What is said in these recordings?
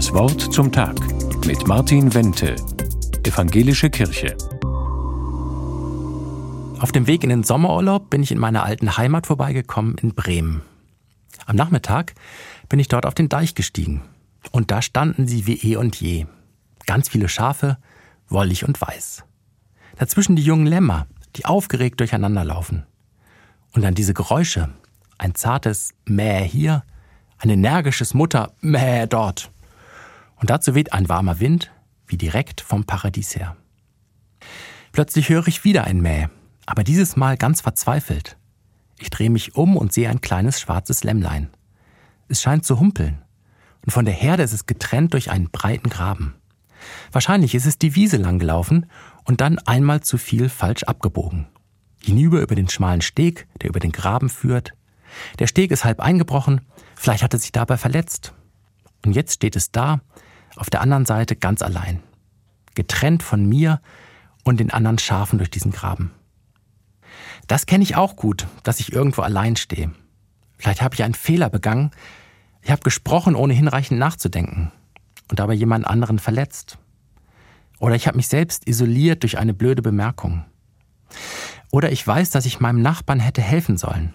Das Wort zum Tag mit Martin Wente, Evangelische Kirche. Auf dem Weg in den Sommerurlaub bin ich in meiner alten Heimat vorbeigekommen in Bremen. Am Nachmittag bin ich dort auf den Deich gestiegen. Und da standen sie wie eh und je. Ganz viele Schafe, wollig und weiß. Dazwischen die jungen Lämmer, die aufgeregt durcheinander laufen. Und dann diese Geräusche. Ein zartes Mäh hier, ein energisches Mutter Mäh dort. Und dazu weht ein warmer Wind, wie direkt vom Paradies her. Plötzlich höre ich wieder ein Mäh, aber dieses Mal ganz verzweifelt. Ich drehe mich um und sehe ein kleines schwarzes Lämmlein. Es scheint zu humpeln. Und von der Herde ist es getrennt durch einen breiten Graben. Wahrscheinlich ist es die Wiese lang gelaufen und dann einmal zu viel falsch abgebogen. Hinüber über den schmalen Steg, der über den Graben führt. Der Steg ist halb eingebrochen, vielleicht hat es sich dabei verletzt. Und jetzt steht es da, auf der anderen Seite ganz allein, getrennt von mir und den anderen Schafen durch diesen Graben. Das kenne ich auch gut, dass ich irgendwo allein stehe. Vielleicht habe ich einen Fehler begangen, ich habe gesprochen, ohne hinreichend nachzudenken und dabei jemand anderen verletzt. Oder ich habe mich selbst isoliert durch eine blöde Bemerkung. Oder ich weiß, dass ich meinem Nachbarn hätte helfen sollen,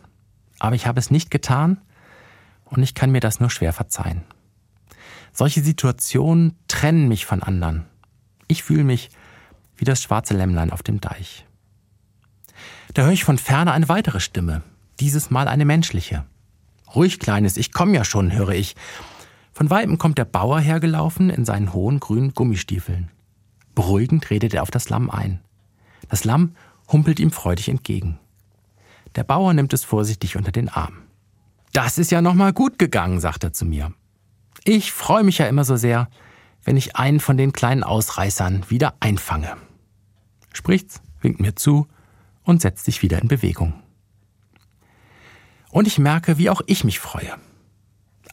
aber ich habe es nicht getan und ich kann mir das nur schwer verzeihen. Solche Situationen trennen mich von anderen. Ich fühle mich wie das schwarze Lämmlein auf dem Deich. Da höre ich von ferne eine weitere Stimme, dieses Mal eine menschliche. Ruhig, Kleines, ich komm ja schon, höre ich. Von weitem kommt der Bauer hergelaufen in seinen hohen grünen Gummistiefeln. Beruhigend redet er auf das Lamm ein. Das Lamm humpelt ihm freudig entgegen. Der Bauer nimmt es vorsichtig unter den Arm. Das ist ja noch mal gut gegangen, sagt er zu mir. Ich freue mich ja immer so sehr, wenn ich einen von den kleinen Ausreißern wieder einfange. Spricht's, winkt mir zu und setzt sich wieder in Bewegung. Und ich merke, wie auch ich mich freue.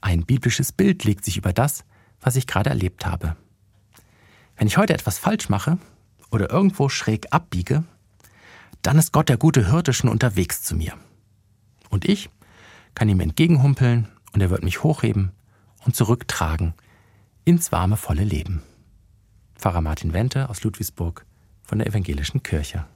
Ein biblisches Bild legt sich über das, was ich gerade erlebt habe. Wenn ich heute etwas falsch mache oder irgendwo schräg abbiege, dann ist Gott der gute Hirte schon unterwegs zu mir. Und ich kann ihm entgegenhumpeln und er wird mich hochheben und zurücktragen ins warme, volle Leben. Pfarrer Martin Wente aus Ludwigsburg von der Evangelischen Kirche.